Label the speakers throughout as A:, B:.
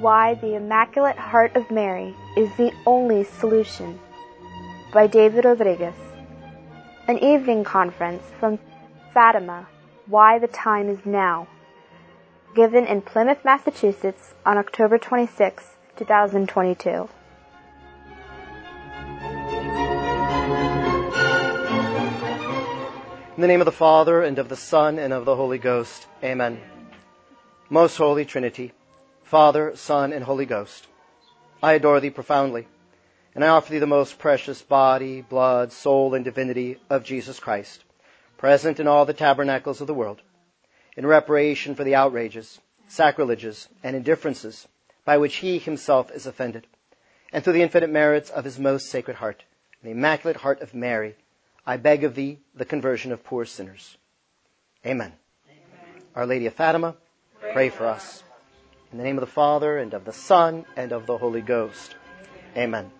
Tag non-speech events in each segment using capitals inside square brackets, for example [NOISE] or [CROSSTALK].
A: Why the Immaculate Heart of Mary is the Only Solution by David Rodriguez. An evening conference from Fatima, Why the Time is Now, given in Plymouth, Massachusetts on October 26, 2022.
B: In the name of the Father, and of the Son, and of the Holy Ghost. Amen. Most Holy Trinity, Father, Son, and Holy Ghost, I adore Thee profoundly, and I offer Thee the most precious body, blood, soul, and divinity of Jesus Christ, present in all the tabernacles of the world, in reparation for the outrages, sacrileges, and indifferences by which He Himself is offended, and through the infinite merits of His most sacred heart, and the Immaculate Heart of Mary, I beg of thee the conversion of poor sinners. Amen. Amen. Our Lady of Fatima, pray, pray for us. In the name of the Father, and of the Son, and of the Holy Ghost. Amen.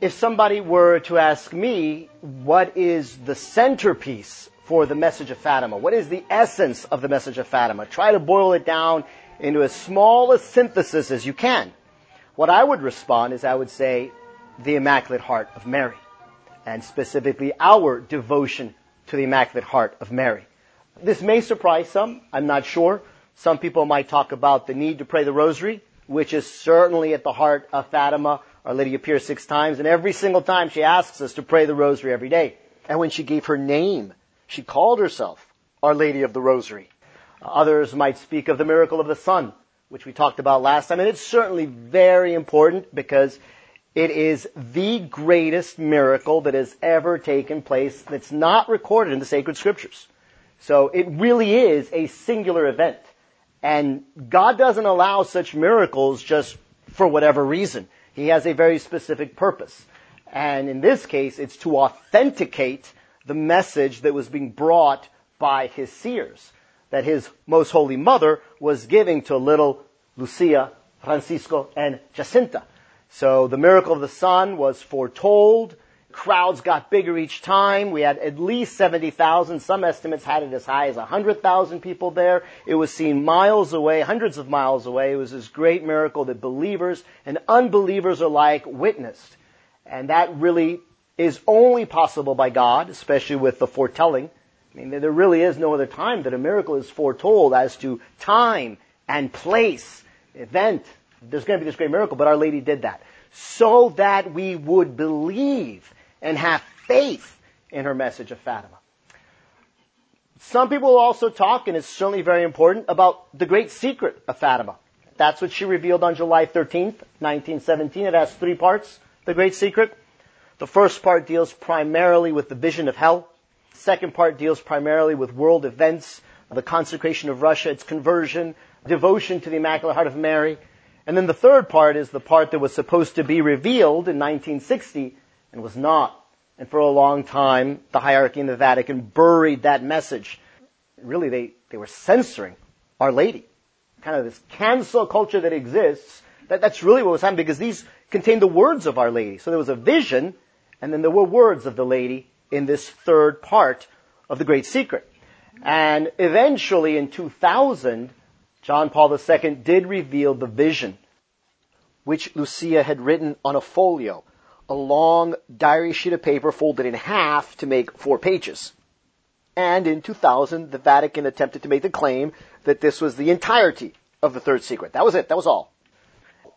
B: If somebody were to ask me, what is the centerpiece for the message of Fatima? What is the essence of the message of Fatima? Try to boil it down into as small a synthesis as you can. What I would respond is I would say, the Immaculate Heart of Mary and specifically our devotion to the Immaculate Heart of Mary. This may surprise some, I'm not sure. Some people might talk about the need to pray the rosary, which is certainly at the heart of Fatima. Our Lady appears six times, and every single time she asks us to pray the rosary every day. And when she gave her name, she called herself Our Lady of the Rosary. Uh, others might speak of the miracle of the sun, which we talked about last time, and it's certainly very important because it is the greatest miracle that has ever taken place that's not recorded in the sacred scriptures. So it really is a singular event. And God doesn't allow such miracles just for whatever reason. He has a very specific purpose. And in this case, it's to authenticate the message that was being brought by his seers. That his most holy mother was giving to little Lucia, Francisco, and Jacinta. So the miracle of the sun was foretold. Crowds got bigger each time. We had at least 70,000. Some estimates had it as high as 100,000 people there. It was seen miles away, hundreds of miles away. It was this great miracle that believers and unbelievers alike witnessed. And that really is only possible by God, especially with the foretelling. I mean, there really is no other time that a miracle is foretold as to time and place, event, there's going to be this great miracle, but Our Lady did that. So that we would believe and have faith in her message of Fatima. Some people also talk, and it's certainly very important, about the great secret of Fatima. That's what she revealed on July 13th, 1917. It has three parts, the great secret. The first part deals primarily with the vision of hell. Second part deals primarily with world events, the consecration of Russia, its conversion, devotion to the Immaculate Heart of Mary, and then the third part is the part that was supposed to be revealed in 1960 and was not. And for a long time, the hierarchy in the Vatican buried that message. Really, they, they were censoring Our Lady. Kind of this cancel culture that exists. That, that's really what was happening because these contained the words of Our Lady. So there was a vision, and then there were words of the Lady in this third part of the Great Secret. And eventually in 2000, John Paul II did reveal the vision which Lucia had written on a folio, a long diary sheet of paper folded in half to make four pages. And in 2000, the Vatican attempted to make the claim that this was the entirety of the third secret. That was it. That was all.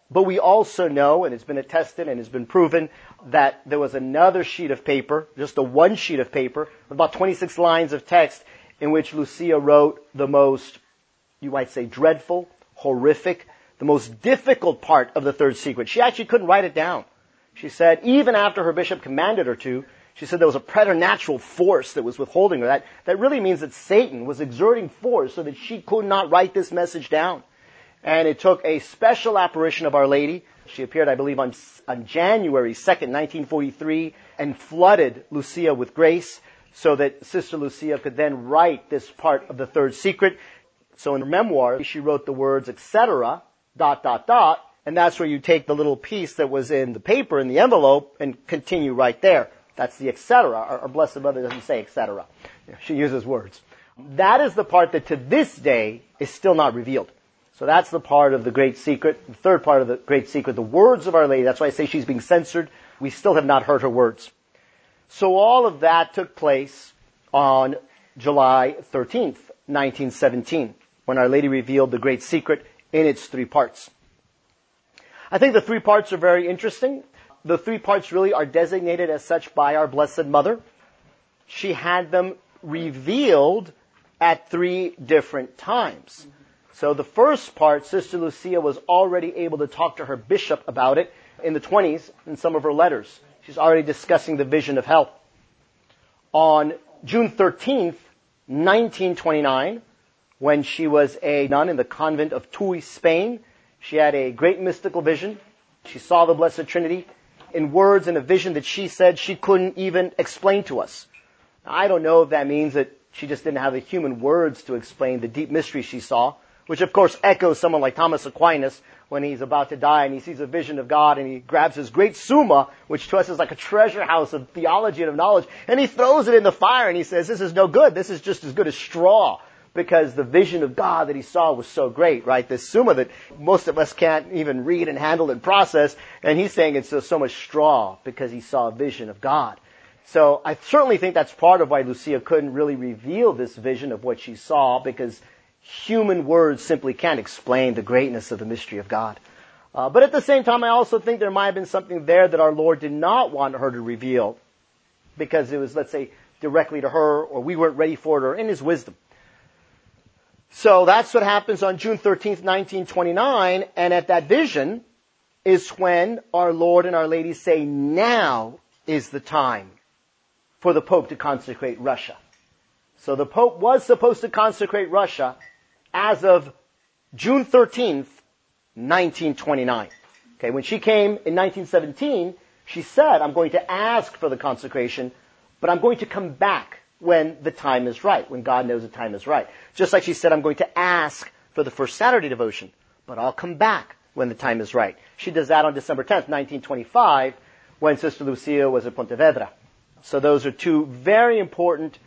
B: But we also know, and it's been attested and it's been proven, that there was another sheet of paper, just a one sheet of paper, about 26 lines of text, in which Lucia wrote the most you might say, dreadful, horrific, the most difficult part of the third secret. She actually couldn't write it down. She said, even after her bishop commanded her to, she said there was a preternatural force that was withholding her. That, that really means that Satan was exerting force so that she could not write this message down. And it took a special apparition of Our Lady. She appeared, I believe, on, on January 2nd, 1943, and flooded Lucia with grace so that Sister Lucia could then write this part of the third secret. So in her memoir, she wrote the words, etc., dot, dot, dot, and that's where you take the little piece that was in the paper, in the envelope, and continue right there. That's the etc. Our, our Blessed Mother doesn't say etc. She uses words. That is the part that to this day is still not revealed. So that's the part of the great secret. The third part of the great secret, the words of Our Lady. That's why I say she's being censored. We still have not heard her words. So all of that took place on July 13th, 1917, when Our Lady revealed the great secret in its three parts. I think the three parts are very interesting. The three parts really are designated as such by our Blessed Mother. She had them revealed at three different times. So the first part, Sister Lucia was already able to talk to her bishop about it in the 20s in some of her letters. She's already discussing the vision of hell. On June 13th, 1929, when she was a nun in the convent of Tuy, Spain, she had a great mystical vision. She saw the Blessed Trinity in words in a vision that she said she couldn't even explain to us. I don't know if that means that she just didn't have the human words to explain the deep mystery she saw, which of course echoes someone like Thomas Aquinas when he's about to die and he sees a vision of God and he grabs his great summa, which to us is like a treasure house of theology and of knowledge, and he throws it in the fire and he says, this is no good. This is just as good as straw because the vision of God that he saw was so great, right? This summa that most of us can't even read and handle and process, and he's saying it's so, much straw because he saw a vision of God. So I certainly think that's part of why Lucia couldn't really reveal this vision of what she saw because human words simply can't explain the greatness of the mystery of God. Uh, but at the same time, I also think there might have been something there that our Lord did not want her to reveal because it was, let's say, directly to her or we weren't ready for it or in His wisdom. So that's what happens on June 13th, 1929, and at that vision is when our Lord and our Lady say, now is the time for the Pope to consecrate Russia. So the Pope was supposed to consecrate Russia as of June 13th, 1929. Okay, when she came in 1917, she said, I'm going to ask for the consecration, but I'm going to come back when the time is right, when God knows the time is right. Just like she said, I'm going to ask for the first Saturday devotion, but I'll come back when the time is right. She does that on December 10th, 1925, when Sister Lucia was at Pontevedra. So those are two very important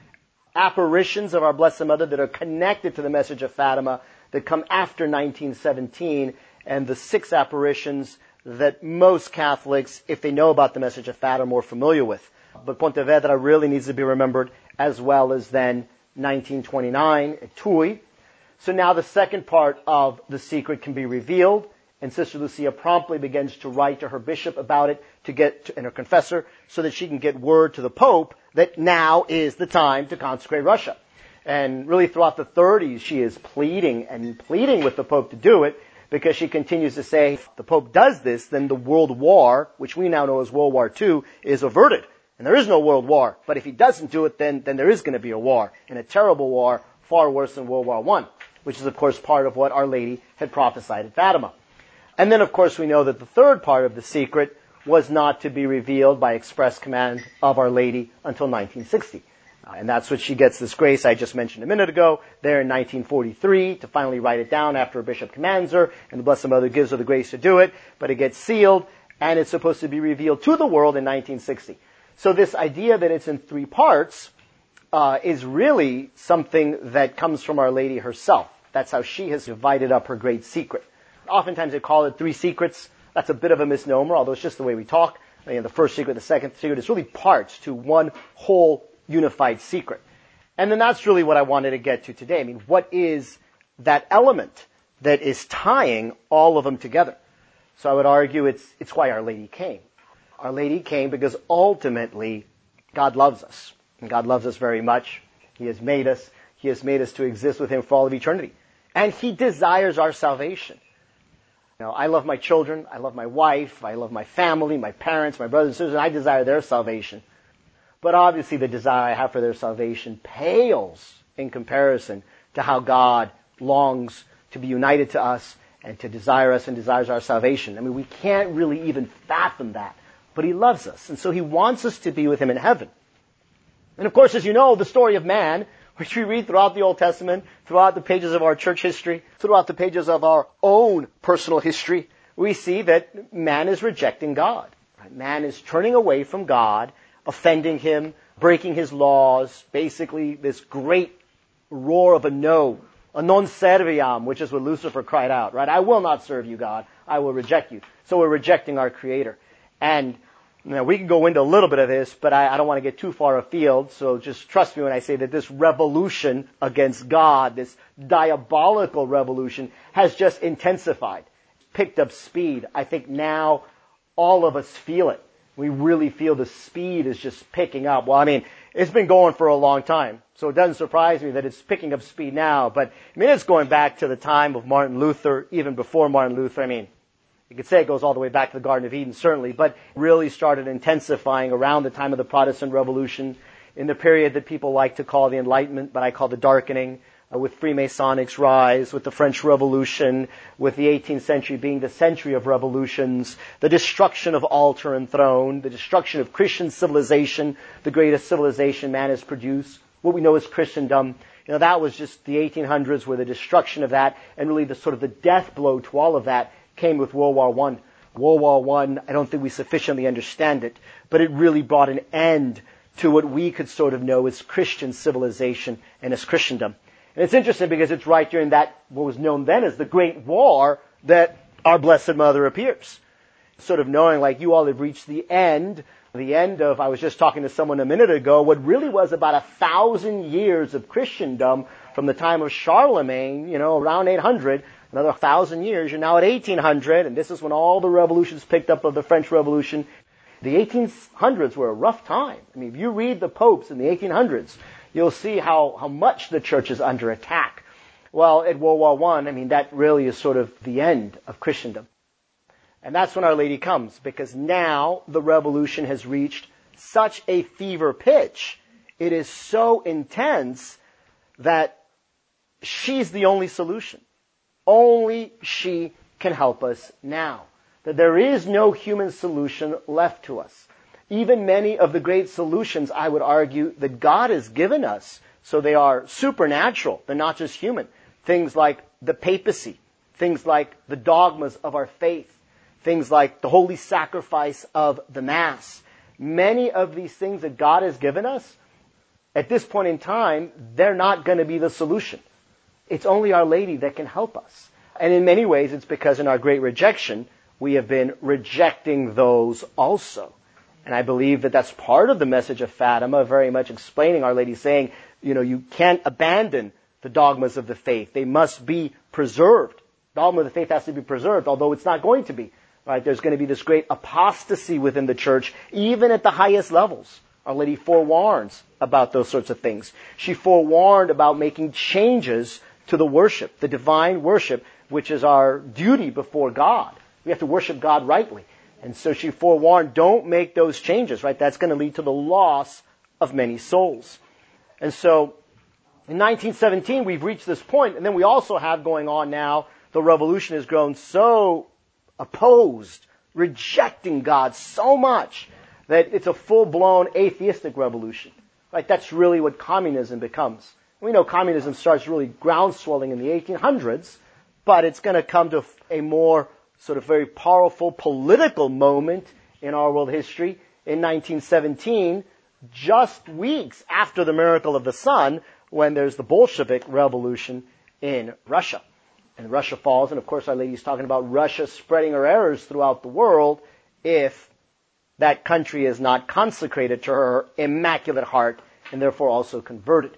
B: apparitions of our Blessed Mother that are connected to the message of Fatima that come after 1917 and the six apparitions that most Catholics, if they know about the message of Fatima, are more familiar with. But Pontevedra really needs to be remembered as well as then 1929 at Tuy. So now the second part of the secret can be revealed and Sister Lucia promptly begins to write to her bishop about it to get to, and her confessor so that she can get word to the Pope that now is the time to consecrate Russia. And really throughout the 30s, she is pleading and pleading with the Pope to do it because she continues to say, if the Pope does this, then the world war, which we now know as World War II, is averted. And there is no world war. But if he doesn't do it, then, then there is going to be a war. And a terrible war, far worse than World War I, which is of course part of what Our Lady had prophesied at Fatima. And then, of course, we know that the third part of the secret was not to be revealed by express command of Our Lady until 1960. Uh, and that's what she gets this grace I just mentioned a minute ago, there in 1943, to finally write it down after a bishop commands her, and the Blessed Mother gives her the grace to do it, but it gets sealed, and it's supposed to be revealed to the world in 1960. So this idea that it's in three parts uh, is really something that comes from Our Lady herself. That's how she has divided up her great secret. Oftentimes they call it three secrets. That's a bit of a misnomer, although it's just the way we talk. You know, the first secret, the second secret, it's really parts to one whole unified secret. And then that's really what I wanted to get to today. I mean, what is that element that is tying all of them together? So I would argue it's, it's why Our Lady came. Our Lady came because ultimately God loves us. And God loves us very much. He has made us. He has made us to exist with Him for all of eternity. And He desires our salvation. Know, I love my children, I love my wife, I love my family, my parents, my brothers and sisters, and I desire their salvation. But obviously the desire I have for their salvation pales in comparison to how God longs to be united to us and to desire us and desires our salvation. I mean, we can't really even fathom that. But He loves us, and so He wants us to be with Him in heaven. And of course, as you know, the story of man [LAUGHS] which we read throughout the Old Testament, throughout the pages of our church history, throughout the pages of our own personal history, we see that man is rejecting God. Man is turning away from God, offending Him, breaking His laws, basically this great roar of a no a non serviam, which is what Lucifer cried out, right? I will not serve you, God. I will reject you. So we're rejecting our Creator. And know, we can go into a little bit of this, but I, I don't want to get too far afield. So just trust me when I say that this revolution against God, this diabolical revolution, has just intensified, picked up speed. I think now all of us feel it. We really feel the speed is just picking up. Well, I mean, it's been going for a long time. So it doesn't surprise me that it's picking up speed now. But I mean, it's going back to the time of Martin Luther, even before Martin Luther. I mean, you could say it goes all the way back to the Garden of Eden, certainly, but really started intensifying around the time of the Protestant Revolution, in the period that people like to call the Enlightenment, but I call the Darkening, uh, with Freemason's rise, with the French Revolution, with the 18th century being the century of revolutions, the destruction of altar and throne, the destruction of Christian civilization, the greatest civilization man has produced, what we know as Christendom. You know, that was just the 1800s where the destruction of that and really the sort of the death blow to all of that came with World War One. World War One, I, I don't think we sufficiently understand it, but it really brought an end to what we could sort of know as Christian civilization and as Christendom. And it's interesting because it's right during that, what was known then as the Great War, that our Blessed Mother appears. Sort of knowing like you all have reached the end, the end of, I was just talking to someone a minute ago, what really was about a thousand years of Christendom from the time of Charlemagne, you know, around 800 another thousand years, you're now at 1800, and this is when all the revolutions picked up of the French Revolution. The 1800s were a rough time. I mean, if you read the popes in the 1800s, you'll see how, how much the church is under attack. Well, at World War I, I mean, that really is sort of the end of Christendom. And that's when Our Lady comes, because now the revolution has reached such a fever pitch. It is so intense that she's the only solution. Only she can help us now. That there is no human solution left to us. Even many of the great solutions, I would argue, that God has given us, so they are supernatural. They're not just human. Things like the papacy, things like the dogmas of our faith, things like the holy sacrifice of the Mass. Many of these things that God has given us, at this point in time, they're not going to be the solution. It's only Our Lady that can help us. And in many ways, it's because in our great rejection, we have been rejecting those also. And I believe that that's part of the message of Fatima, very much explaining Our Lady saying, you know, you can't abandon the dogmas of the faith. They must be preserved. Dogma of the faith has to be preserved, although it's not going to be. Right? There's going to be this great apostasy within the church, even at the highest levels. Our Lady forewarns about those sorts of things. She forewarned about making changes to the worship, the divine worship, which is our duty before God. We have to worship God rightly. And so she forewarned, don't make those changes, right? That's going to lead to the loss of many souls. And so, in 1917, we've reached this point, and then we also have going on now, the revolution has grown so opposed, rejecting God so much, that it's a full-blown atheistic revolution. Right? That's really what communism becomes. We know communism starts really ground swelling in the 1800s, but it's going to come to a more sort of very powerful political moment in our world history in 1917, just weeks after the miracle of the sun, when there's the Bolshevik revolution in Russia. And Russia falls, and of course Our Lady's talking about Russia spreading her errors throughout the world if that country is not consecrated to her immaculate heart and therefore also converted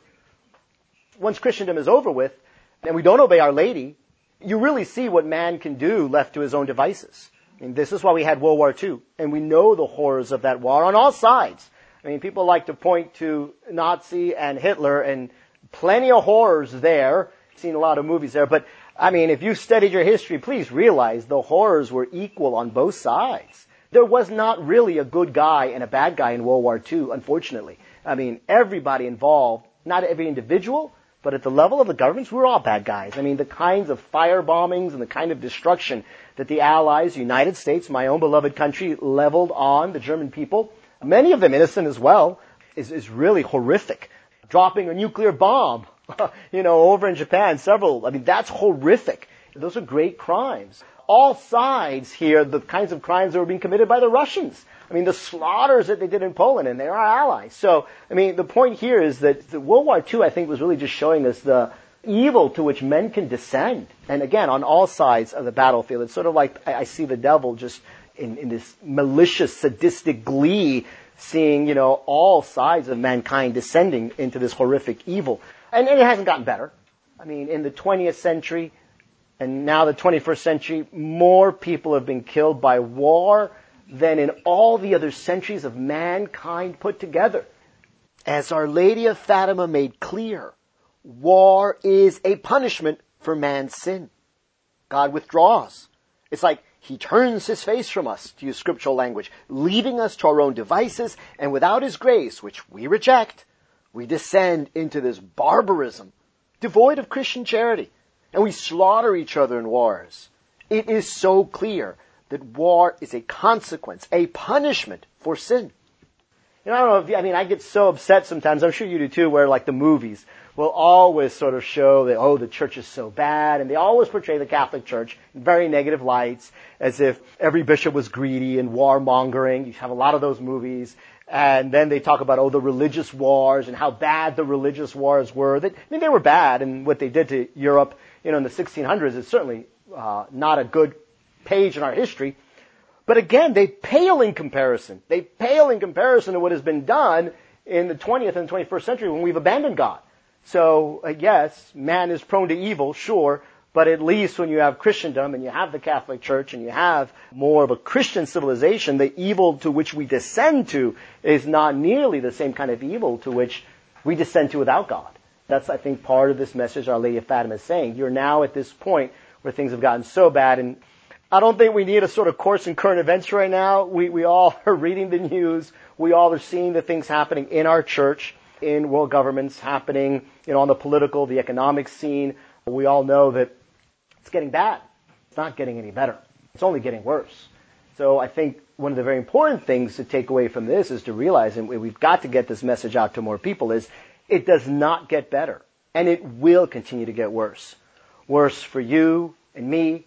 B: once Christendom is over with, and we don't obey Our Lady, you really see what man can do left to his own devices. I mean, this is why we had World War II, and we know the horrors of that war on all sides. I mean, people like to point to Nazi and Hitler, and plenty of horrors there. Seen a lot of movies there, but I mean, if you studied your history, please realize the horrors were equal on both sides. There was not really a good guy and a bad guy in World War II, unfortunately. I mean, everybody involved, not every individual, but at the level of the governments, we're all bad guys. I mean, the kinds of fire bombings and the kind of destruction that the Allies, the United States, my own beloved country, leveled on the German people, many of them innocent as well, is, is really horrific. Dropping a nuclear bomb, [LAUGHS] you know, over in Japan, several, I mean, that's horrific. Those are great crimes. All sides here, the kinds of crimes that were being committed by the Russians. I mean, the slaughters that they did in Poland, and they're our allies. So, I mean, the point here is that World War II, I think, was really just showing us the, evil to which men can descend. And again, on all sides of the battlefield, it's sort of like I, see the devil just in, in this malicious, sadistic glee, seeing, you know, all sides of mankind descending into this horrific evil. And, and it hasn't gotten better. I mean, in the 20th century and now the 21st century, more people have been killed by war than in all the other centuries of mankind put together. As Our Lady of Fatima made clear, war is a punishment for man's sin. God withdraws. It's like he turns his face from us, to use scriptural language, leaving us to our own devices, and without his grace, which we reject, we descend into this barbarism, devoid of Christian charity, and we slaughter each other in wars. It is so clear that war is a consequence, a punishment for sin. You know, I don't know if, you, I mean, I get so upset sometimes, I'm sure you do too, where like the movies will always sort of show that, oh, the church is so bad, and they always portray the Catholic Church in very negative lights, as if every bishop was greedy and warmongering. You have a lot of those movies. And then they talk about, oh, the religious wars and how bad the religious wars were. That, I mean, they were bad, and what they did to Europe, you know, in the 1600s is certainly uh, not a good page in our history. But again, they pale in comparison. They pale in comparison to what has been done in the 20th and 21st century when we've abandoned God. So, uh, yes, man is prone to evil, sure, but at least when you have Christendom and you have the Catholic Church and you have more of a Christian civilization, the evil to which we descend to is not nearly the same kind of evil to which we descend to without God. That's, I think, part of this message Our Lady of Fatima is saying. You're now at this point where things have gotten so bad and I don't think we need a sort of course in current events right now. We, we all [LAUGHS] are reading the news. We all are seeing the things happening in our church, in world governments happening, you know, on the political, the economic scene. We all know that it's getting bad. It's not getting any better. It's only getting worse. So I think one of the very important things to take away from this is to realize, and we've got to get this message out to more people, is it does not get better. And it will continue to get worse. Worse for you and me,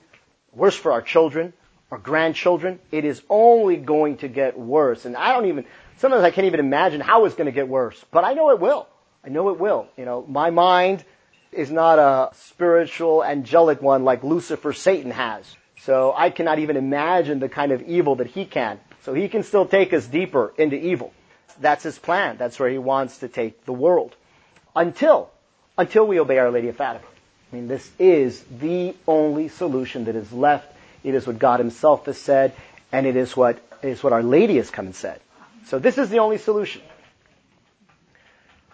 B: worse for our children, our grandchildren. It is only going to get worse. And I don't even, sometimes I can't even imagine how it's going to get worse. But I know it will. I know it will. You know, my mind is not a spiritual, angelic one like Lucifer, Satan has. So I cannot even imagine the kind of evil that he can. So he can still take us deeper into evil. That's his plan. That's where he wants to take the world. Until, until we obey Our Lady of Fatima. I mean, this is the only solution that is left. It is what God Himself has said, and it is what what Our Lady has come and said. So this is the only solution.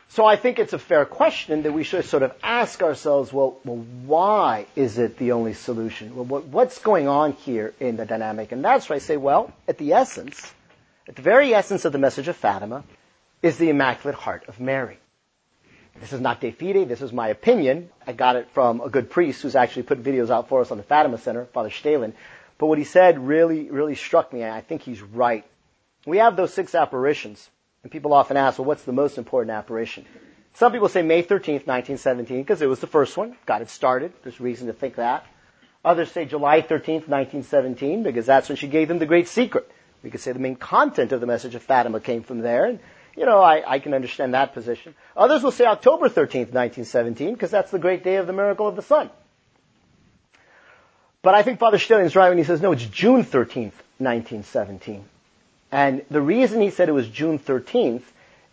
B: So I think it's a fair question that we should sort of ask ourselves, well, well why is it the only solution? Well, what, what's going on here in the dynamic? And that's why I say, well, at the essence, at the very essence of the message of Fatima, is the Immaculate Heart of Mary. This is not de fide, this is my opinion. I got it from a good priest who's actually put videos out for us on the Fatima Center, Father Stalen. But what he said really, really struck me, and I think he's right. We have those six apparitions, and people often ask, well, what's the most important apparition? Some people say May 13th, 1917, because it was the first one, got it started. There's reason to think that. Others say July 13th, 1917, because that's when she gave them the great secret. We could say the main content of the message of Fatima came from there. And you know, I, I can understand that position. Others will say October 13th, 1917, because that's the great day of the miracle of the sun. But I think Father is right when he says, no, it's June 13th, 1917. And the reason he said it was June 13th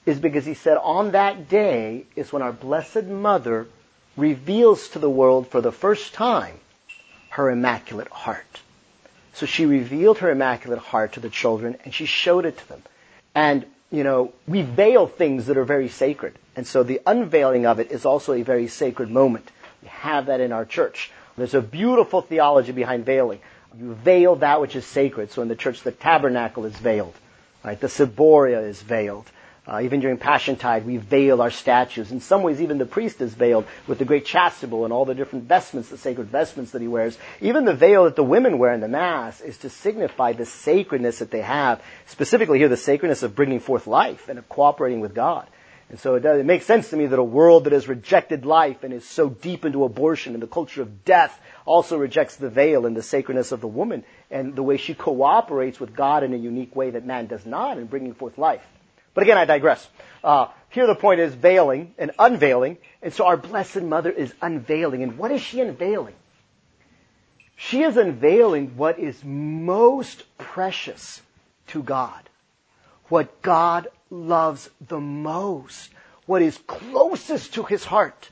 B: is because he said on that day is when our Blessed Mother reveals to the world for the first time her Immaculate Heart. So she revealed her Immaculate Heart to the children and she showed it to them. And you know, we veil things that are very sacred. And so the unveiling of it is also a very sacred moment. We have that in our church. There's a beautiful theology behind veiling. You veil that which is sacred. So in the church, the tabernacle is veiled. Right? The ciboria is veiled. Uh, even during Passiontide, we veil our statues. In some ways, even the priest is veiled with the great chasuble and all the different vestments, the sacred vestments that he wears. Even the veil that the women wear in the Mass is to signify the sacredness that they have. Specifically here, the sacredness of bringing forth life and of cooperating with God. And so it, does, it makes sense to me that a world that has rejected life and is so deep into abortion and the culture of death also rejects the veil and the sacredness of the woman and the way she cooperates with God in a unique way that man does not in bringing forth life. But again, I digress. Uh, here the point is veiling and unveiling. And so our Blessed Mother is unveiling. And what is she unveiling? She is unveiling what is most precious to God. What God loves the most. What is closest to his heart.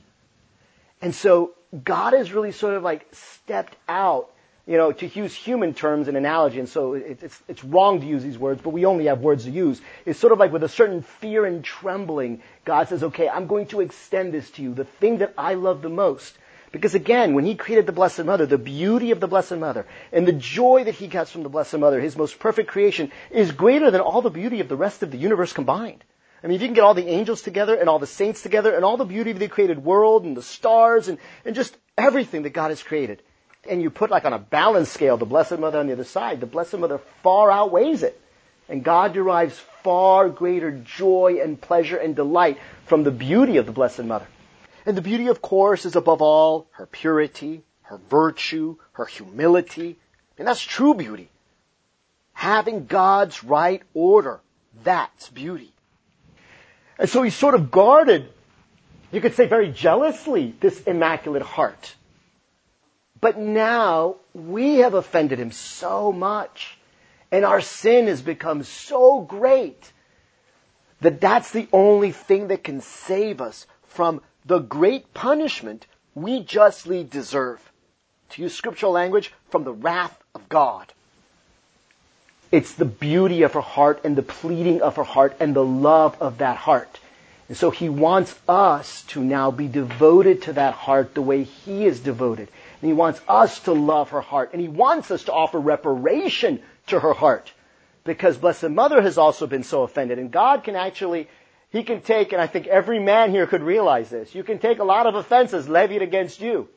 B: And so God has really sort of like stepped out you know, to use human terms and analogy, and so it's, it's wrong to use these words, but we only have words to use. It's sort of like with a certain fear and trembling, God says, okay, I'm going to extend this to you, the thing that I love the most. Because again, when He created the Blessed Mother, the beauty of the Blessed Mother, and the joy that He gets from the Blessed Mother, His most perfect creation, is greater than all the beauty of the rest of the universe combined. I mean, if you can get all the angels together and all the saints together and all the beauty of the created world and the stars and, and just everything that God has created, and you put like on a balance scale the Blessed Mother on the other side, the Blessed Mother far outweighs it. And God derives far greater joy and pleasure and delight from the beauty of the Blessed Mother. And the beauty, of course, is above all her purity, her virtue, her humility. And that's true beauty. Having God's right order, that's beauty. And so he sort of guarded, you could say very jealously, this immaculate heart. But now we have offended him so much and our sin has become so great that that's the only thing that can save us from the great punishment we justly deserve. To use scriptural language, from the wrath of God. It's the beauty of her heart and the pleading of her heart and the love of that heart. And so he wants us to now be devoted to that heart the way he is devoted. And he wants us to love her heart. And he wants us to offer reparation to her heart. Because Blessed Mother has also been so offended. And God can actually, He can take, and I think every man here could realize this, you can take a lot of offenses levied against you.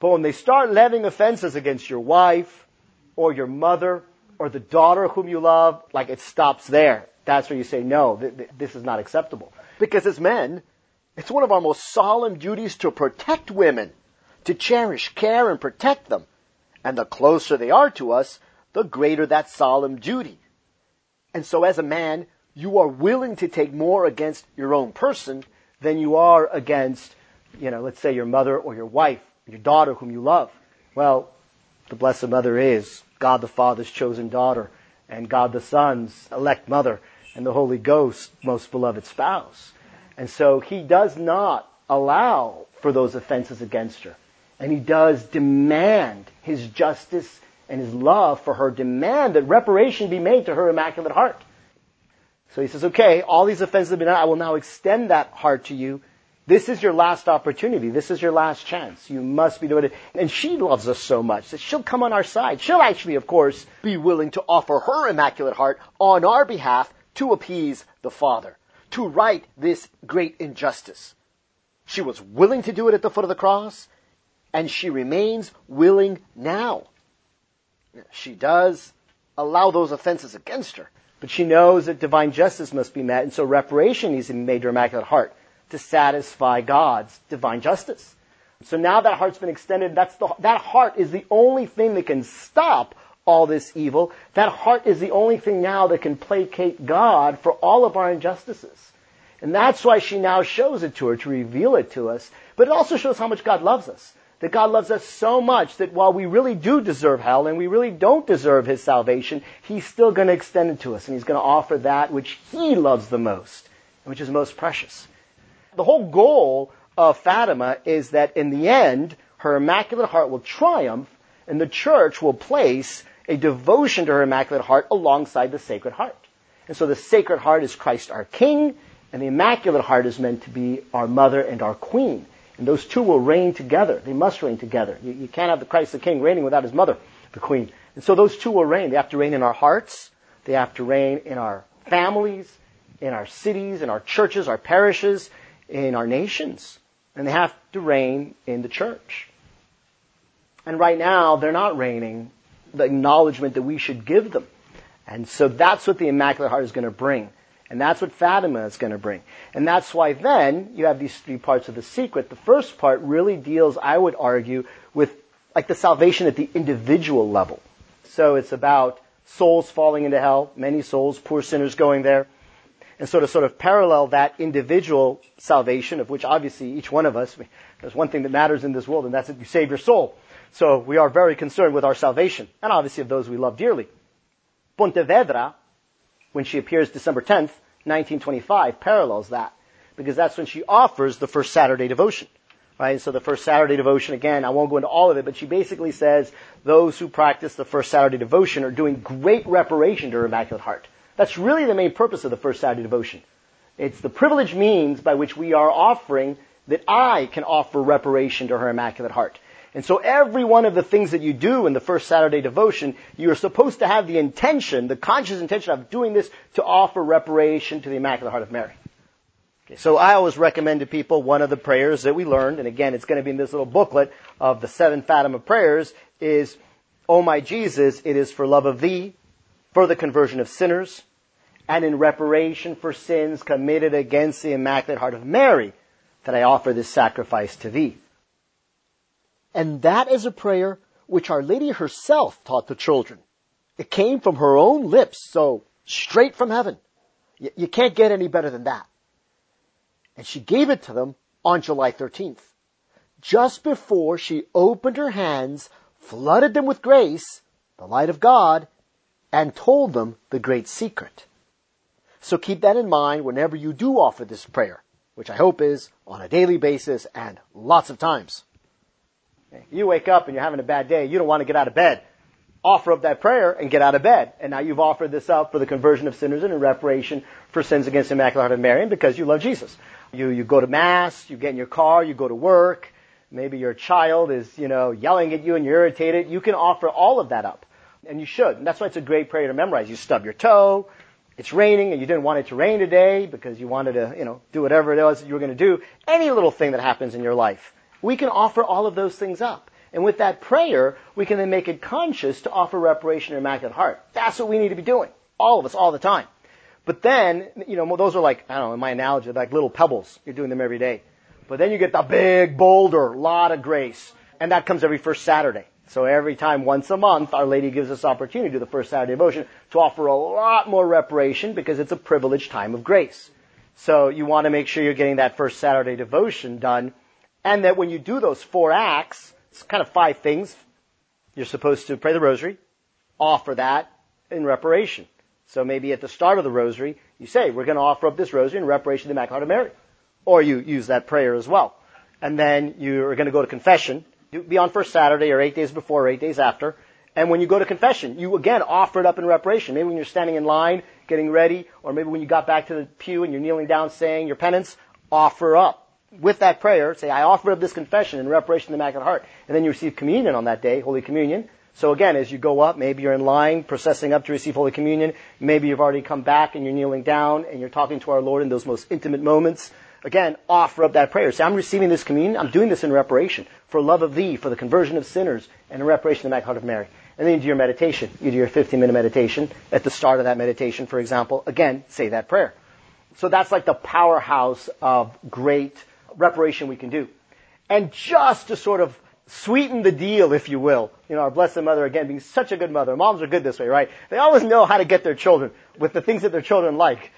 B: But when they start levying offenses against your wife, or your mother, or the daughter whom you love, like it stops there. That's where you say, no, th- th- this is not acceptable. Because as men, it's one of our most solemn duties to protect women to cherish, care, and protect them. And the closer they are to us, the greater that solemn duty. And so as a man, you are willing to take more against your own person than you are against, you know, let's say your mother or your wife, your daughter whom you love. Well, the Blessed Mother is God the Father's chosen daughter, and God the Son's elect mother, and the Holy Ghost most beloved spouse. And so he does not allow for those offenses against her. And he does demand his justice and his love for her, demand that reparation be made to her immaculate heart. So he says, okay, all these offenses have been done. I will now extend that heart to you. This is your last opportunity. This is your last chance. You must be doing it. And she loves us so much that she'll come on our side. She'll actually, of course, be willing to offer her immaculate heart on our behalf to appease the Father, to right this great injustice. She was willing to do it at the foot of the cross and she remains willing now. She does allow those offenses against her, but she knows that divine justice must be met, and so reparation needs to be made to her immaculate heart to satisfy God's divine justice. So now that heart's been extended, that's the, that heart is the only thing that can stop all this evil. That heart is the only thing now that can placate God for all of our injustices. And that's why she now shows it to her, to reveal it to us. But it also shows how much God loves us that God loves us so much that while we really do deserve hell and we really don't deserve His salvation, He's still going to extend it to us and He's going to offer that which He loves the most, and which is most precious. The whole goal of Fatima is that in the end, her Immaculate Heart will triumph and the church will place a devotion to her Immaculate Heart alongside the Sacred Heart. And so the Sacred Heart is Christ our King, and the Immaculate Heart is meant to be our Mother and our Queen. And those two will reign together. They must reign together. You, you can't have the Christ the King reigning without his mother, the Queen. And so those two will reign. They have to reign in our hearts. They have to reign in our families, in our cities, in our churches, our parishes, in our nations. And they have to reign in the church. And right now, they're not reigning the acknowledgement that we should give them. And so that's what the Immaculate Heart is going to bring. And that's what Fatima is going to bring. And that's why then you have these three parts of the secret. The first part really deals, I would argue, with like the salvation at the individual level. So it's about souls falling into hell, many souls, poor sinners going there. And so to sort of parallel that individual salvation, of which obviously each one of us, there's one thing that matters in this world, and that's that you save your soul. So we are very concerned with our salvation, and obviously of those we love dearly. Pontevedra, when she appears December 10th, 1925, parallels that, because that's when she offers the first Saturday devotion. Right? And So the first Saturday devotion, again, I won't go into all of it, but she basically says those who practice the first Saturday devotion are doing great reparation to her Immaculate Heart. That's really the main purpose of the first Saturday devotion. It's the privileged means by which we are offering that I can offer reparation to her Immaculate Heart. And so every one of the things that you do in the first Saturday devotion, you are supposed to have the intention, the conscious intention of doing this to offer reparation to the Immaculate Heart of Mary. Okay, so I always recommend to people one of the prayers that we learned, and again, it's going to be in this little booklet of the seven Fatima prayers, is, O my Jesus, it is for love of thee, for the conversion of sinners, and in reparation for sins committed against the Immaculate Heart of Mary, that I offer this sacrifice to thee. And that is a prayer which Our Lady herself taught the children. It came from her own lips, so straight from heaven. You, you can't get any better than that and she gave it to them on July 13th. Just before she opened her hands, flooded them with grace, the light of God, and told them the great secret. So keep that in mind whenever you do offer this prayer, which I hope is on a daily basis and lots of times. You wake up and you're having a bad day, you don't want to get out of bed offer up that prayer and get out of bed. And now you've offered this up for the conversion of sinners and in reparation for sins against the Immaculate Heart of Mary because you love Jesus. You, you go to Mass, you get in your car, you go to work, maybe your child is, you know, yelling at you and you're irritated. You can offer all of that up. And you should. And that's why it's a great prayer to memorize. You stub your toe, it's raining and you didn't want it to rain today because you wanted to, you know, do whatever it was you were going to do. Any little thing that happens in your life. We can offer all of those things up. And with that prayer, we can then make it conscious to offer reparation to Immaculate Heart. That's what we need to be doing. All of us, all the time. But then, you know, those are like, I don't know, in my analogy, like little pebbles. You're doing them every day. But then you get the big boulder, lot of grace. And that comes every first Saturday. So every time, once a month, Our Lady gives us opportunity to the first Saturday devotion to offer a lot more reparation because it's a privileged time of grace. So you want to make sure you're getting that first Saturday devotion done. And that when you do those four acts, it's kind of five things. You're supposed to pray the rosary, offer that in reparation. So maybe at the start of the rosary, you say, we're going to offer up this rosary in reparation to the Immaculate Mary. Or you use that prayer as well. And then you're going to go to confession. Be on first Saturday or eight days before or eight days after. And when you go to confession, you again offer it up in reparation. Maybe when you're standing in line, getting ready, or maybe when you got back to the pew and you're kneeling down saying your penance, offer up with that prayer, say, I offer up this confession in reparation to the Immaculate Heart. And then you receive communion on that day, Holy Communion. So again, as you go up, maybe you're in line, processing up to receive Holy Communion. Maybe you've already come back and you're kneeling down and you're talking to our Lord in those most intimate moments. Again, offer up that prayer. Say, I'm receiving this communion. I'm doing this in reparation for love of thee, for the conversion of sinners, and in reparation to the Immaculate Heart of Mary. And then you do your meditation. You do your 15 minute meditation. At the start of that meditation, for example, again, say that prayer. So that's like the powerhouse of great reparation we can do. And just to sort of sweeten the deal, if you will, you know, our Blessed Mother, again, being such a good mother. Moms are good this way, right? They always know how to get their children with the things that their children like.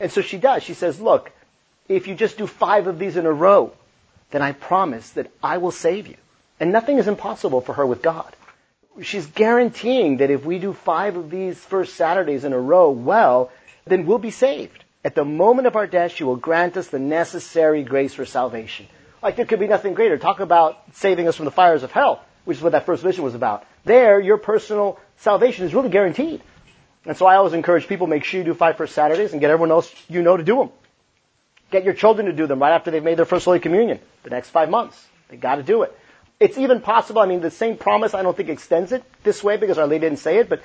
B: And so she does. She says, look, if you just do five of these in a row, then I promise that I will save you. And nothing is impossible for her with God. She's guaranteeing that if we do five of these first Saturdays in a row well, then we'll be saved. At the moment of our death, she will grant us the necessary grace for salvation. Like there could be nothing greater. Talk about saving us from the fires of hell, which is what that first vision was about. There, your personal salvation is really guaranteed. And so I always encourage people, make sure you do five first Saturdays and get everyone else you know to do them. Get your children to do them right after they've made their first Holy Communion. The next five months. They gotta do it. It's even possible, I mean, the same promise I don't think extends it this way because Our Lady didn't say it, but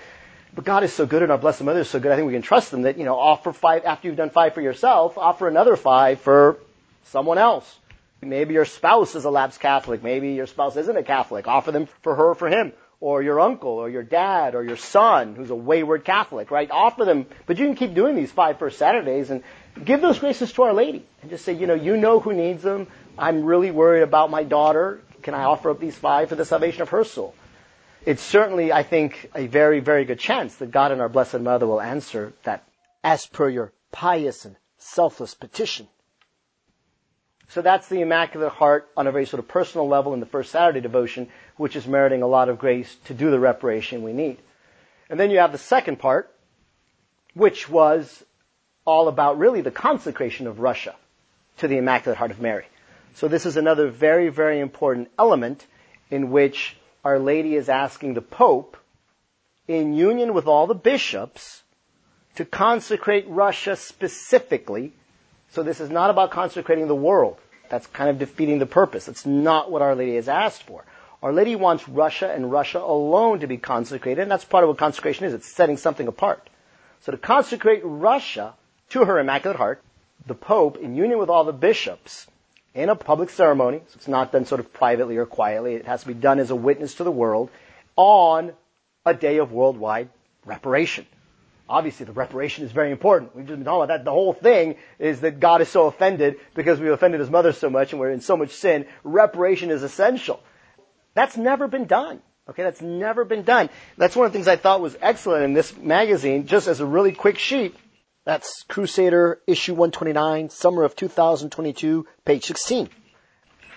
B: but God is so good and our Blessed Mother is so good, I think we can trust them that, you know, offer five, after you've done five for yourself, offer another five for someone else. Maybe your spouse is a lapsed Catholic. Maybe your spouse isn't a Catholic. Offer them for her or for him. Or your uncle, or your dad, or your son, who's a wayward Catholic, right? Offer them, but you can keep doing these five first Saturdays and give those graces to Our Lady. And just say, you know, you know who needs them. I'm really worried about my daughter. Can I offer up these five for the salvation of her soul? It's certainly, I think, a very, very good chance that God and our Blessed Mother will answer that as per your pious and selfless petition. So that's the Immaculate Heart on a very sort of personal level in the first Saturday devotion, which is meriting a lot of grace to do the reparation we need. And then you have the second part, which was all about really the consecration of Russia to the Immaculate Heart of Mary. So this is another very, very important element in which Our Lady is asking the Pope, in union with all the bishops, to consecrate Russia specifically. So this is not about consecrating the world. That's kind of defeating the purpose. That's not what Our Lady has asked for. Our Lady wants Russia and Russia alone to be consecrated, and that's part of what consecration is. It's setting something apart. So to consecrate Russia to her Immaculate Heart, the Pope, in union with all the bishops, in a public ceremony, so it's not done sort of privately or quietly, it has to be done as a witness to the world, on a day of worldwide reparation. Obviously, the reparation is very important. We've just been talking about that. The whole thing is that God is so offended because we have offended His mother so much and we're in so much sin. Reparation is essential. That's never been done. Okay, that's never been done. That's one of the things I thought was excellent in this magazine, just as a really quick sheet. That's Crusader issue 129, summer of 2022, page 16.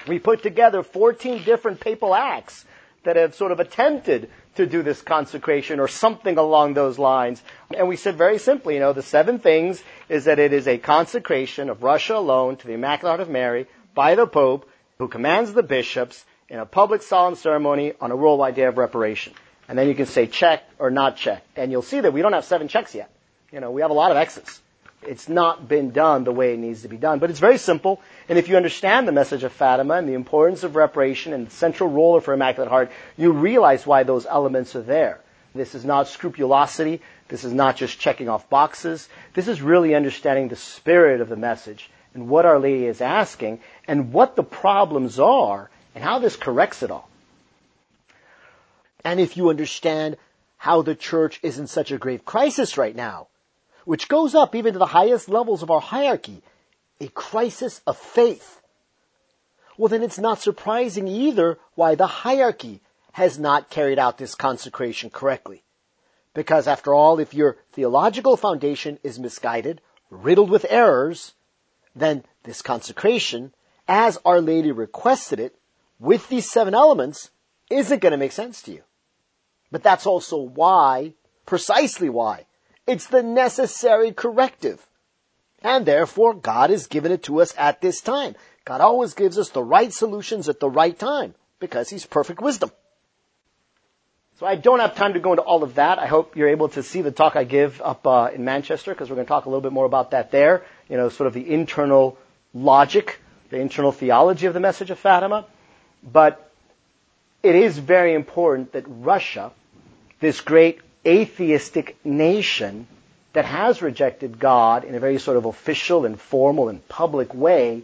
B: We put together 14 different papal acts that have sort of attempted to do this consecration or something along those lines. And we said very simply, you know, the seven things is that it is a consecration of Russia alone to the Immaculate Heart of Mary by the Pope who commands the bishops in a public solemn ceremony on a worldwide day of reparation. And then you can say check or not check. And you'll see that we don't have seven checks yet. You know, we have a lot of X's. It's not been done the way it needs to be done. But it's very simple. And if you understand the message of Fatima and the importance of reparation and the central role of her Immaculate Heart, you realize why those elements are there. This is not scrupulosity. This is not just checking off boxes. This is really understanding the spirit of the message and what Our Lady is asking and what the problems are and how this corrects it all. And if you understand how the church is in such a grave crisis right now, which goes up even to the highest levels of our hierarchy, a crisis of faith, well then it's not surprising either why the hierarchy has not carried out this consecration correctly. Because after all, if your theological foundation is misguided, riddled with errors, then this consecration, as Our Lady requested it, with these seven elements, isn't going to make sense to you. But that's also why, precisely why, it's the necessary corrective. And therefore, God has given it to us at this time. God always gives us the right solutions at the right time because He's perfect wisdom. So I don't have time to go into all of that. I hope you're able to see the talk I give up uh, in Manchester because we're going to talk a little bit more about that there. You know, sort of the internal logic, the internal theology of the message of Fatima. But it is very important that Russia, this great atheistic nation that has rejected God in a very sort of official and formal and public way,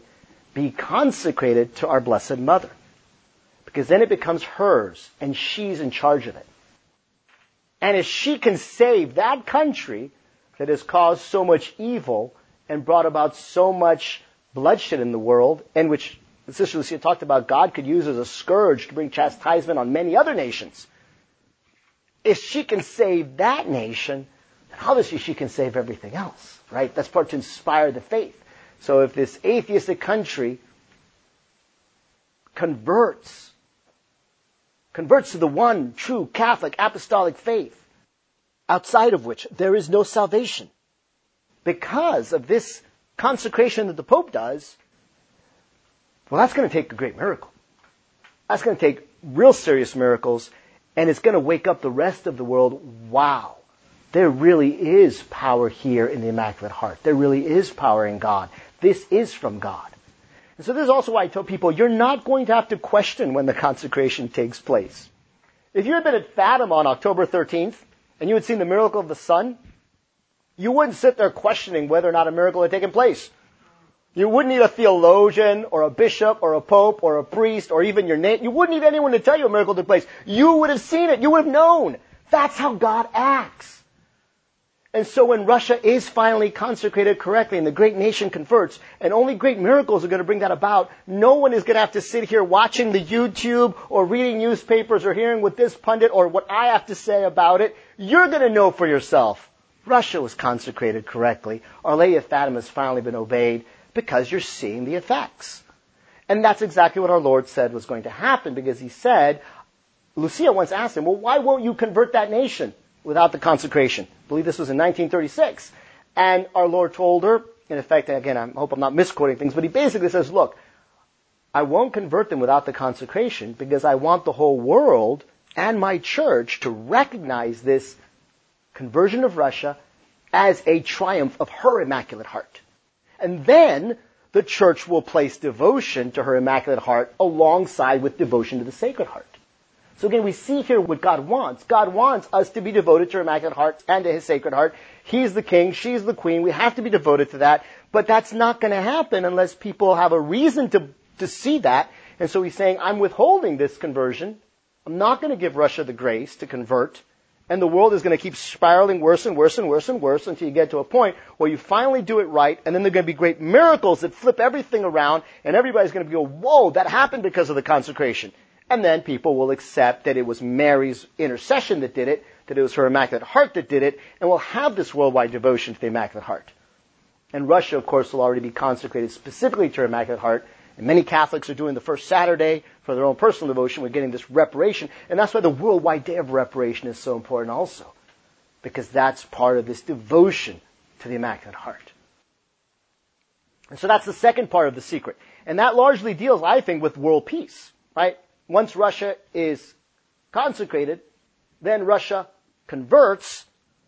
B: be consecrated to our Blessed Mother. Because then it becomes hers and she's in charge of it. And if she can save that country that has caused so much evil and brought about so much bloodshed in the world, and which Sister Lucia talked about God could use as a scourge to bring chastisement on many other nations. If she can save that nation, then obviously she can save everything else, right? That's part to inspire the faith. So if this atheistic country converts, converts to the one true Catholic apostolic faith, outside of which there is no salvation, because of this consecration that the Pope does, well, that's going to take a great miracle. That's going to take real serious miracles, and it's going to wake up the rest of the world. Wow. There really is power here in the Immaculate Heart. There really is power in God. This is from God. And so this is also why I tell people you're not going to have to question when the consecration takes place. If you had been at Fatima on October 13th and you had seen the miracle of the sun, you wouldn't sit there questioning whether or not a miracle had taken place. You wouldn't need a theologian or a bishop or a pope or a priest or even your name. You wouldn't need anyone to tell you a miracle took place. You would have seen it. You would have known. That's how God acts. And so when Russia is finally consecrated correctly and the great nation converts, and only great miracles are going to bring that about, no one is going to have to sit here watching the YouTube or reading newspapers or hearing what this pundit or what I have to say about it. You're going to know for yourself Russia was consecrated correctly. Our Lady of Fatima has finally been obeyed because you're seeing the effects. And that's exactly what our Lord said was going to happen because he said, Lucia once asked him, well, why won't you convert that nation without the consecration? I believe this was in 1936. And our Lord told her, in effect, again, I hope I'm not misquoting things, but he basically says, look, I won't convert them without the consecration because I want the whole world and my church to recognize this conversion of Russia as a triumph of her Immaculate Heart. And then the church will place devotion to her Immaculate Heart alongside with devotion to the Sacred Heart. So again, we see here what God wants. God wants us to be devoted to her Immaculate Heart and to His Sacred Heart. He's the King, she's the Queen. We have to be devoted to that. But that's not going to happen unless people have a reason to, to see that. And so He's saying, I'm withholding this conversion. I'm not going to give Russia the grace to convert. And the world is going to keep spiraling worse and worse and worse and worse until you get to a point where you finally do it right, and then there are going to be great miracles that flip everything around, and everybody's going to go, whoa, that happened because of the consecration. And then people will accept that it was Mary's intercession that did it, that it was her Immaculate Heart that did it, and we'll have this worldwide devotion to the Immaculate Heart. And Russia, of course, will already be consecrated specifically to her Immaculate Heart. And many Catholics are doing the first Saturday for their own personal devotion. We're getting this reparation. And that's why the worldwide day of reparation is so important also. Because that's part of this devotion to the Immaculate Heart. And so that's the second part of the secret. And that largely deals, I think, with world peace, right? Once Russia is consecrated, then Russia converts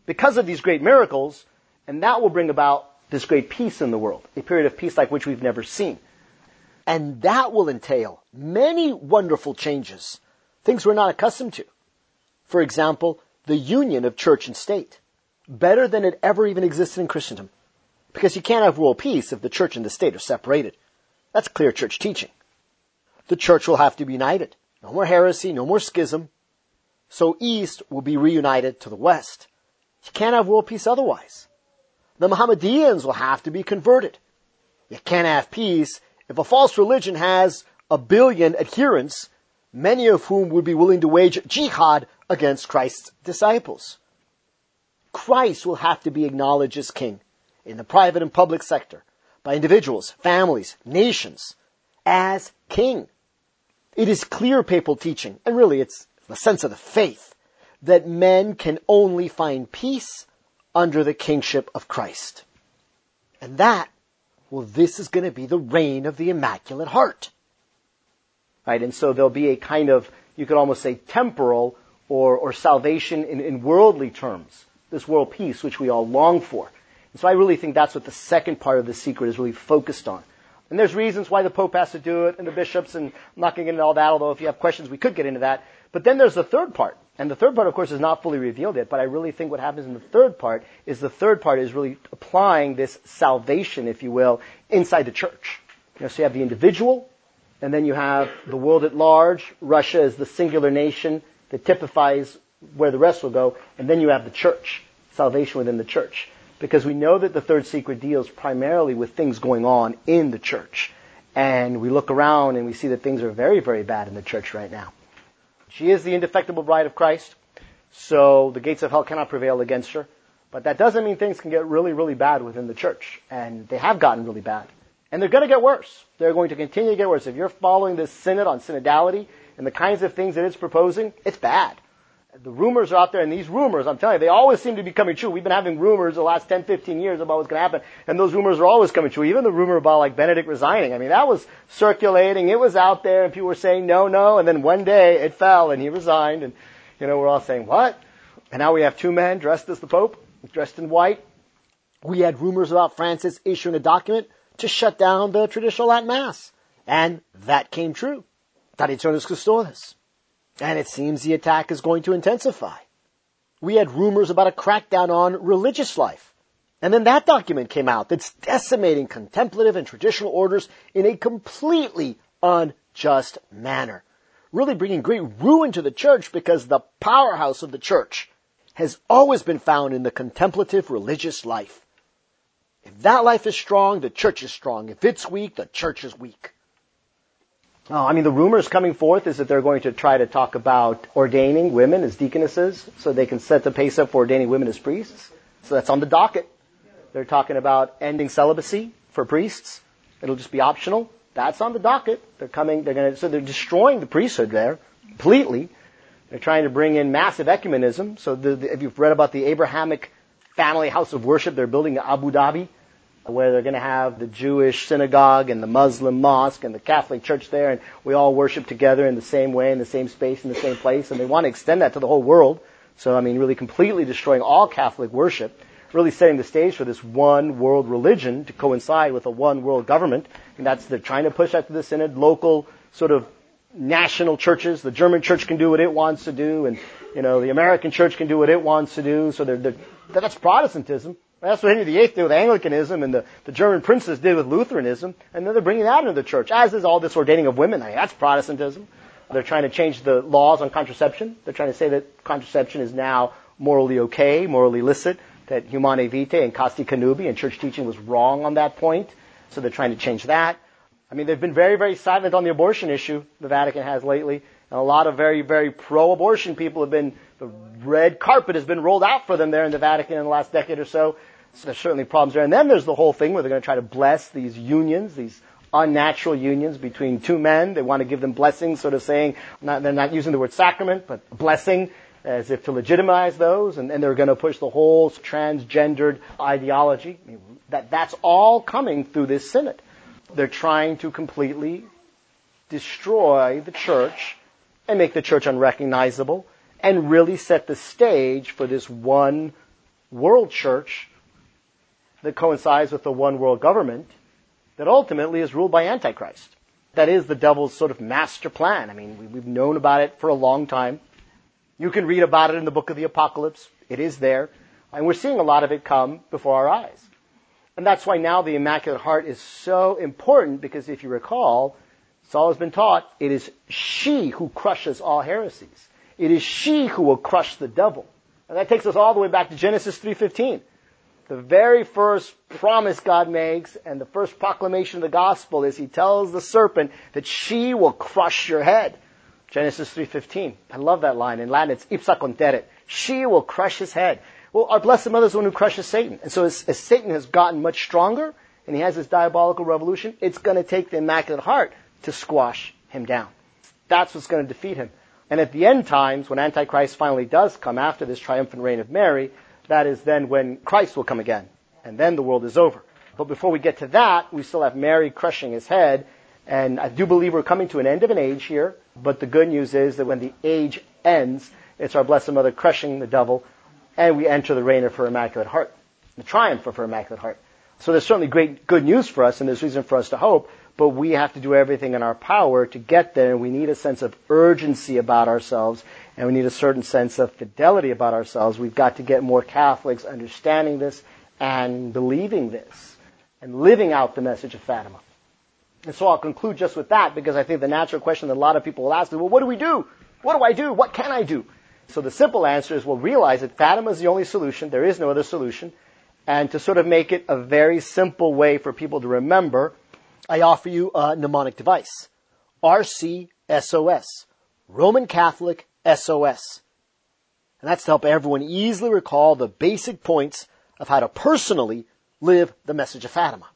B: because of these great miracles, and that will bring about this great peace in the world, a period of peace like which we've never seen. And that will entail many wonderful changes, things we're not accustomed to. For example, the union of church and state, better than it ever even existed in Christendom. Because you can't have world peace if the church and the state are separated. That's clear church teaching the church will have to be united. No more heresy, no more schism. So East will be reunited to the West. You can't have world peace otherwise. The Mohammedans will have to be converted. You can't have peace if a false religion has a billion adherents, many of whom would be willing to wage jihad against Christ's disciples. Christ will have to be acknowledged as king in the private and public sector by individuals, families, nations as king. It is clear papal teaching, and really it's the sense of the faith, that men can only find peace under the kingship of Christ. And that, well, this is going to be the reign of the Immaculate Heart. Right? And so there'll be a kind of, you could almost say temporal or, or salvation in, in worldly terms. This world peace which we all long for. And so I really think that's what the second part of the secret is really focused on. And there's reasons why the Pope has to do it, and the bishops, and I'm not going to get into all that, although if you have questions, we could get into that. But then there's the third part. And the third part, of course, is not fully revealed yet, but I really think what happens in the third part is the third part is really applying this salvation, if you will, inside the church. You know, so you have the individual, and then you have the world at large. Russia is the singular nation that typifies where the rest will go, and then you have the church, salvation within the church because we know that the third secret deals primarily with things going on in the church. And we look around and we see that things are very, very bad in the church right now. She is the indefectible bride of Christ, so the gates of hell cannot prevail against her. But that doesn't mean things can get really, really bad within the church. And they have gotten really bad. And they're going to get worse. They're going to continue to get worse. If you're following this synod on synodality and the kinds of things that it's proposing, it's bad the rumors are out there, and these rumors, I'm telling you, they always seem to be coming true. We've been having rumors the last 10, 15 years about what's going to happen, and those rumors are always coming true. Even the rumor about like Benedict resigning, I mean, that was circulating, it was out there, and people were saying no, no, and then one day it fell, and he resigned, and, you know, we're all saying, what? And now we have two men dressed as the Pope, dressed in white. We had rumors about Francis issuing a document to shut down the traditional Latin Mass. And that came true. Traditionis Custodes. And it seems the attack is going to intensify. We had rumors about a crackdown on religious life. And then that document came out that's decimating contemplative and traditional orders in a completely unjust manner. Really bringing great ruin to the church because the powerhouse of the church has always been found in the contemplative religious life. If that life is strong, the church is strong. If it's weak, the church is weak. Oh, I mean, the rumors coming forth is that they're going to try to talk about ordaining women as deaconesses so they can set the pace up for ordaining women as priests. So that's on the docket. They're talking about ending celibacy for priests. It'll just be optional. That's on the docket. They're coming, they're gonna, so they're destroying the priesthood there completely. They're trying to bring in massive ecumenism. So the, the, if you've read about the Abrahamic family house of worship they're building in Abu Dhabi, where they're going to have the Jewish synagogue and the Muslim mosque and the Catholic church there, and we all worship together in the same way, in the same space, in the same place, and they want to extend that to the whole world. So, I mean, really completely destroying all Catholic worship, really setting the stage for this one world religion to coincide with a one world government, and that's, they're trying to push that to the synod, local sort of national churches. The German church can do what it wants to do, and, you know, the American church can do what it wants to do, so they're, they're that's Protestantism. That's what Henry VIII did with Anglicanism and the, the German princes did with Lutheranism, and then they're bringing that into the church, as is all this ordaining of women. I mean, that's Protestantism. They're trying to change the laws on contraception. They're trying to say that contraception is now morally okay, morally licit, that humanae vitae and casti connubii and church teaching was wrong on that point. So they're trying to change that. I mean, they've been very, very silent on the abortion issue, the Vatican has lately. And a lot of very, very pro-abortion people have been, the red carpet has been rolled out for them there in the Vatican in the last decade or so. So there's certainly problems there. And then there's the whole thing where they're going to try to bless these unions, these unnatural unions between two men. They want to give them blessings, sort of saying, not, they're not using the word sacrament, but blessing as if to legitimize those. And, and they're going to push the whole transgendered ideology. I mean, that, that's all coming through this synod. They're trying to completely destroy the church and make the church unrecognizable and really set the stage for this one world church that coincides with the one world government that ultimately is ruled by Antichrist. That is the devil's sort of master plan. I mean, we've known about it for a long time. You can read about it in the book of the Apocalypse. It is there. And we're seeing a lot of it come before our eyes. And that's why now the Immaculate Heart is so important because if you recall, Saul has been taught it is she who crushes all heresies. It is she who will crush the devil. And that takes us all the way back to Genesis 3.15. The very first promise God makes and the first proclamation of the gospel is he tells the serpent that she will crush your head. Genesis 3.15. I love that line. In Latin, it's ipsa conteret. She will crush his head. Well, our Blessed Mother is the one who crushes Satan. And so as, as Satan has gotten much stronger and he has this diabolical revolution, it's going to take the Immaculate Heart to squash him down. That's what's going to defeat him. And at the end times, when Antichrist finally does come after this triumphant reign of Mary, that is then when Christ will come again. And then the world is over. But before we get to that, we still have Mary crushing his head. And I do believe we're coming to an end of an age here. But the good news is that when the age ends, it's our Blessed Mother crushing the devil, and we enter the reign of her Immaculate Heart, the triumph of her Immaculate Heart. So there's certainly great good news for us, and there's reason for us to hope but we have to do everything in our power to get there. And we need a sense of urgency about ourselves, and we need a certain sense of fidelity about ourselves. We've got to get more Catholics understanding this and believing this and living out the message of Fatima. And so I'll conclude just with that because I think the natural question that a lot of people will ask is, well, what do we do? What do I do? What can I do? So the simple answer is we'll realize that Fatima is the only solution. There is no other solution. And to sort of make it a very simple way for people to remember, I offer you a mnemonic device. RCSOS. Roman Catholic SOS. And that's to help everyone easily recall the basic points of how to personally live the message of Fatima.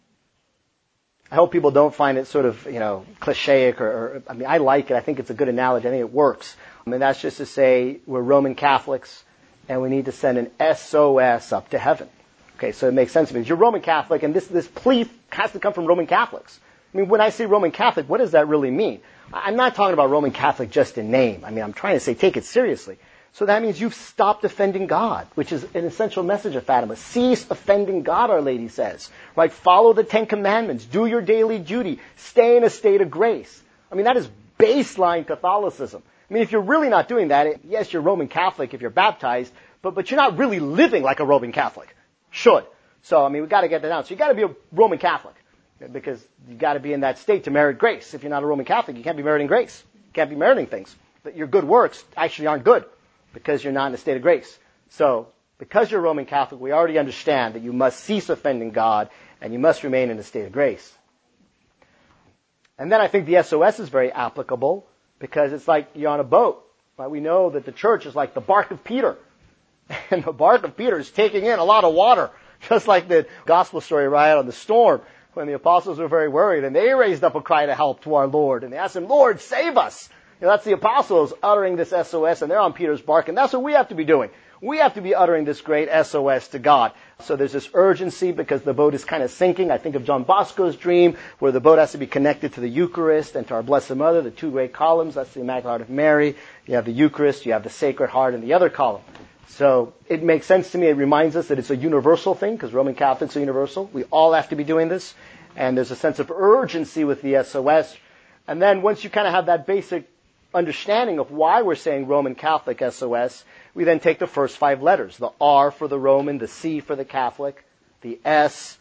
B: I hope people don't find it sort of, you know, clichéic or, or, I mean, I like it. I think it's a good analogy. I think it works. I mean, that's just to say we're Roman Catholics and we need to send an SOS up to heaven. Okay, so it makes sense to me. You're Roman Catholic, and this, this plea has to come from Roman Catholics. I mean, when I say Roman Catholic, what does that really mean? I'm not talking about Roman Catholic just in name. I mean, I'm trying to say take it seriously. So that means you've stopped offending God, which is an essential message of Fatima. Cease offending God, Our Lady says. Right? Follow the Ten Commandments. Do your daily duty. Stay in a state of grace. I mean, that is baseline Catholicism. I mean, if you're really not doing that, yes, you're Roman Catholic if you're baptized, but, but you're not really living like a Roman Catholic should. So, I mean, we've got to get that out. So you got to be a Roman Catholic because you got to be in that state to merit grace. If you're not a Roman Catholic, you can't be meriting grace. You can't be meriting things. But your good works actually aren't good because you're not in a state of grace. So, because you're a Roman Catholic, we already understand that you must cease offending God and you must remain in a state of grace. And then I think the SOS is very applicable because it's like you're on a boat. Right? We know that the church is like the bark of Peter. [LAUGHS] And the bark of Peter is taking in a lot of water, [LAUGHS] just like the gospel story right on the storm when the apostles were very worried and they raised up a cry to help to our Lord and they asked him, Lord, save us. You know, that's the apostles uttering this SOS and they're on Peter's bark and that's what we have to be doing. We have to be uttering this great SOS to God. So there's this urgency because the boat is kind of sinking. I think of John Bosco's dream where the boat has to be connected to the Eucharist and to our Blessed Mother, the two great columns. That's the Immaculate Heart of Mary. You have the Eucharist, you have the Sacred Heart in the other column. So it makes sense to me. It reminds us that it's a universal thing because Roman Catholics are universal. We all have to be doing this. And there's a sense of urgency with the SOS. And then once you kind of have that basic understanding of why we're saying Roman Catholic SOS, we then take the first five letters, the R for the Roman, the C for the Catholic, the S,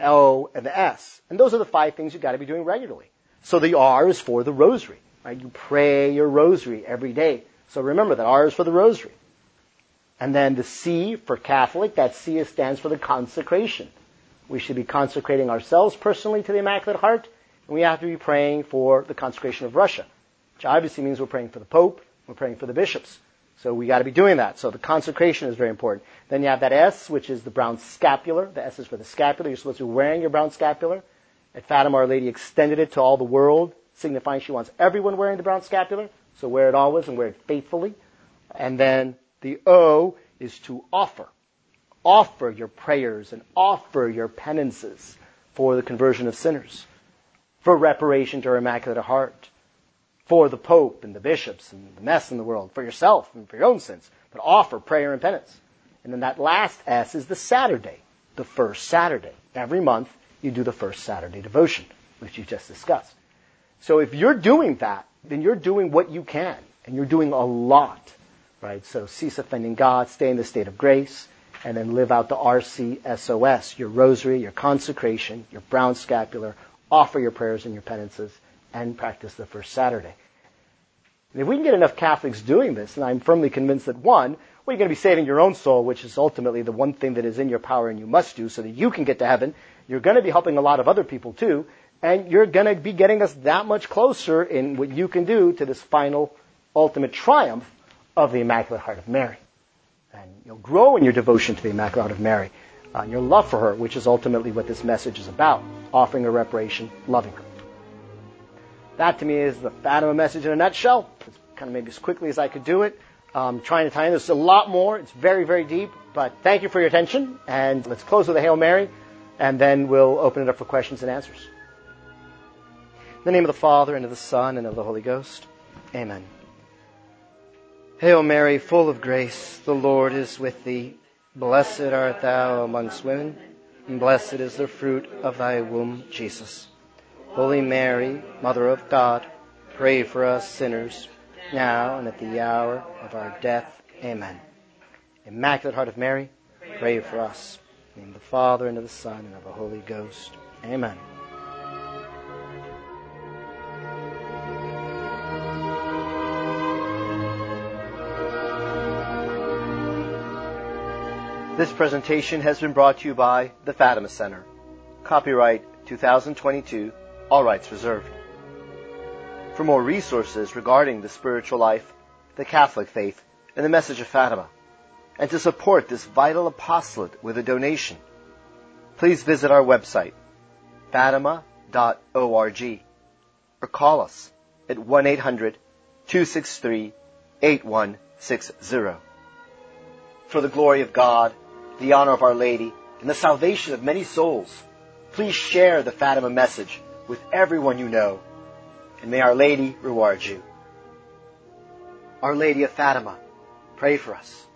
B: O, and the S. And those are the five things you've got to be doing regularly. So the R is for the rosary. Right? You pray your rosary every day. So remember that R is for the rosary. And then the C for Catholic, that C stands for the consecration. We should be consecrating ourselves personally to the Immaculate Heart, and we have to be praying for the consecration of Russia, which obviously means we're praying for the Pope, we're praying for the bishops. So we got to be doing that. So the consecration is very important. Then you have that S, which is the brown scapular. The S is for the scapular. You're supposed to be wearing your brown scapular. At Fatima, Our Lady extended it to all the world, signifying she wants everyone wearing the brown scapular. So wear it always and wear it faithfully. And then the O is to offer. Offer your prayers and offer your penances for the conversion of sinners, for reparation to her Immaculate Heart, for the Pope and the bishops and the mess in the world, for yourself and for your own sins, but offer prayer and penance. And then that last S is the Saturday, the first Saturday. Every month you do the first Saturday devotion, which you just discussed. So if you're doing that, then you're doing what you can, and you're doing a lot, right? So cease offending God, stay in the state of grace, and then live out the RCSOS, your rosary, your consecration, your brown scapular, offer your prayers and your penances, and practice the first Saturday. And if we can get enough Catholics doing this, and I'm firmly convinced that one, well, you're going to be saving your own soul, which is ultimately the one thing that is in your power and you must do so that you can get to heaven. You're going to be helping a lot of other people too, and you're going to be getting us that much closer in what you can do to this final, ultimate triumph of the Immaculate Heart of Mary. And you'll grow in your devotion to the Immaculate Heart of Mary, uh, your love for her, which is ultimately what this message is about, offering a reparation, loving her. That to me is the Fatima message in a nutshell. It's kind of maybe as quickly as I could do it. Um, trying to tie in. There's a lot more. It's very, very deep. But thank you for your attention. And let's close with a Hail Mary. And then we'll open it up for questions and answers. In the name of the Father, and of the Son, and of the Holy Ghost. Amen. Hail Mary, full of grace, the Lord is with thee. Blessed art thou amongst women, and blessed is the fruit of thy womb, Jesus. Holy Mary, Mother of God, pray for us sinners, now and at the hour of our death. Amen. Immaculate Heart of Mary, pray for us. In the Father, and of the Son, and of the Holy Ghost. Amen. This presentation has been brought to you by the Fatima Center. Copyright 2022 all rights reserved. For more resources regarding the spiritual life, the Catholic faith, and the message of Fatima, and to support this vital apostolate with a donation, please visit our website, fatima.org, or call us at 1-800-263-8160. For the glory of God, the honor of Our Lady, and the salvation of many souls, please share the Fatima message with everyone you know, and may Our Lady reward you. Our Lady of Fatima, pray for us.